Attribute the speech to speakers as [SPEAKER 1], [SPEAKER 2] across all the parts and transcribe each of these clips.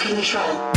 [SPEAKER 1] control.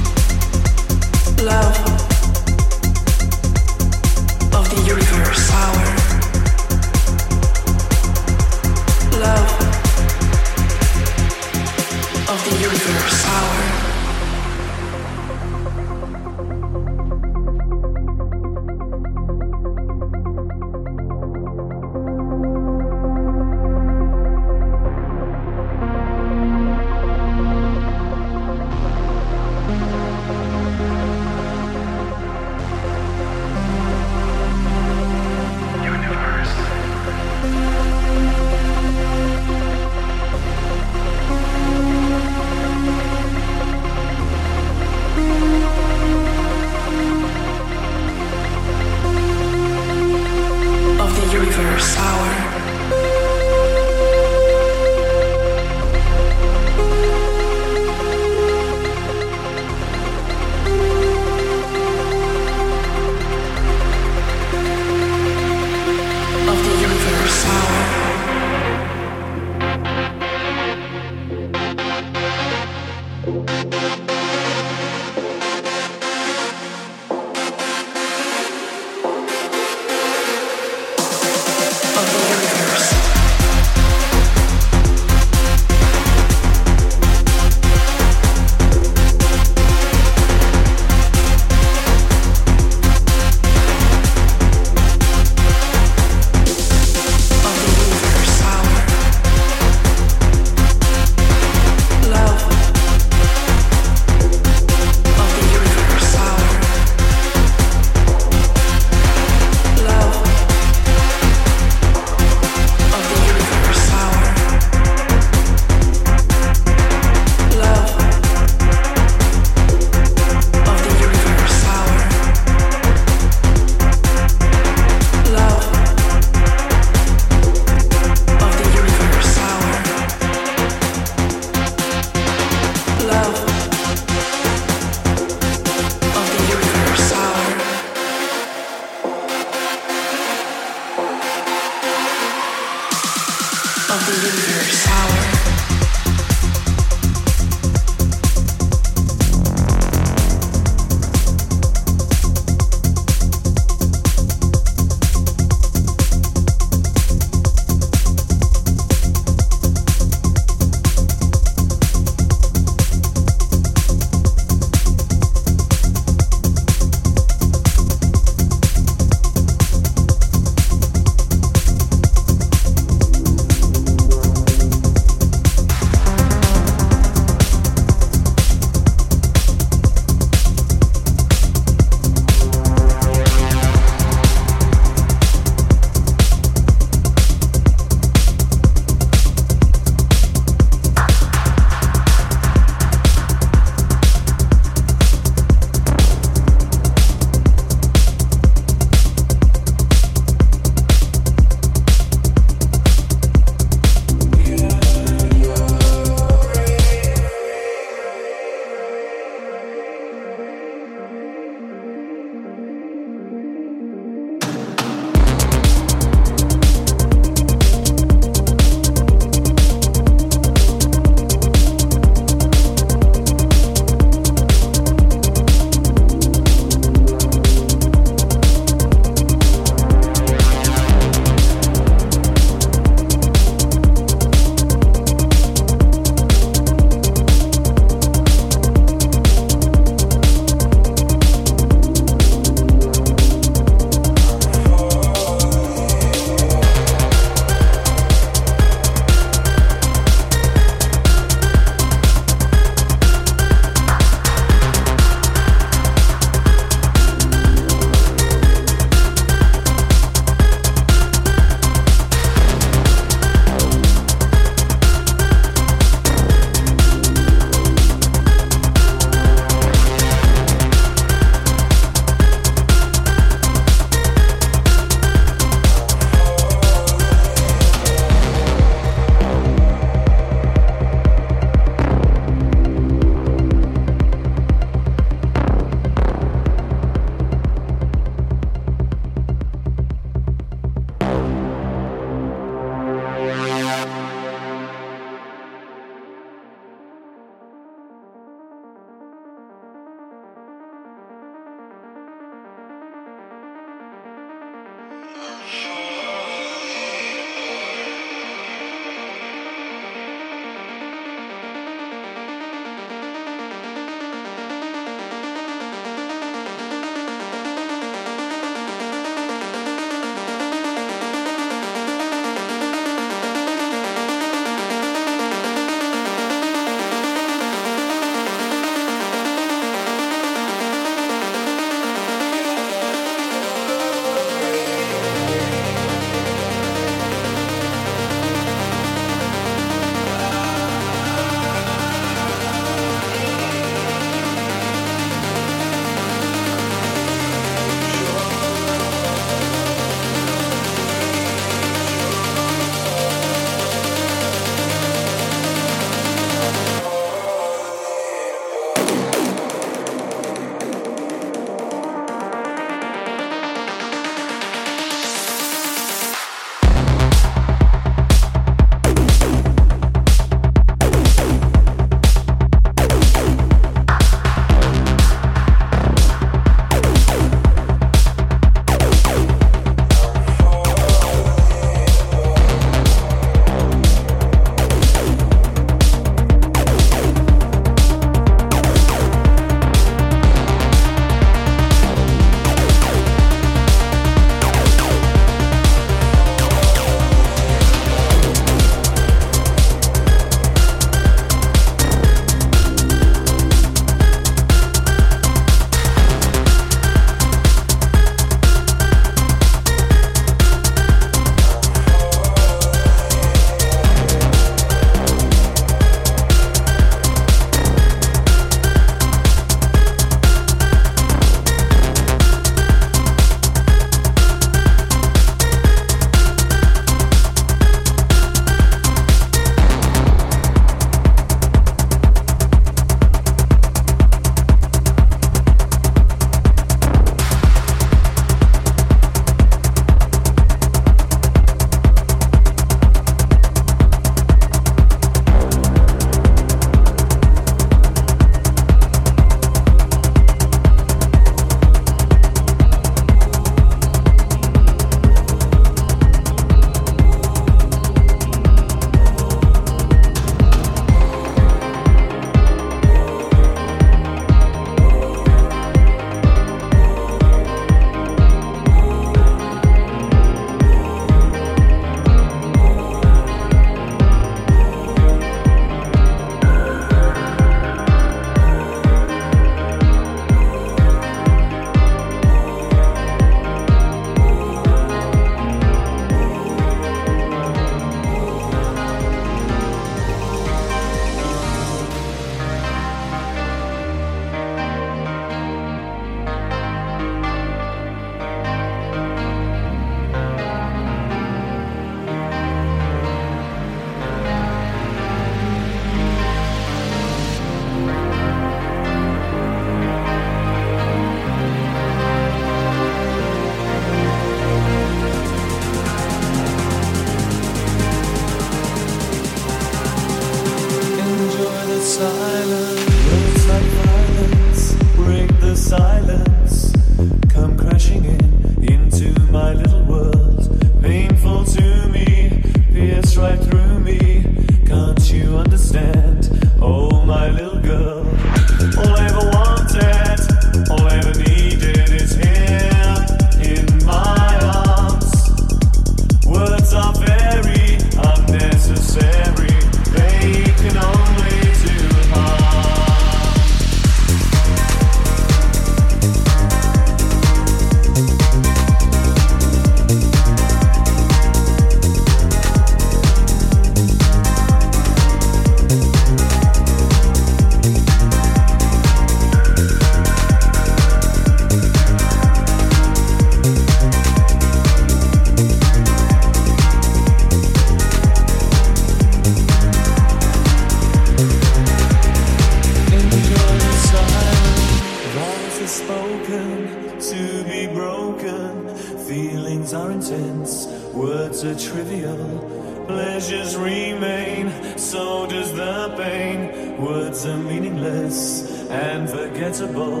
[SPEAKER 2] impossible.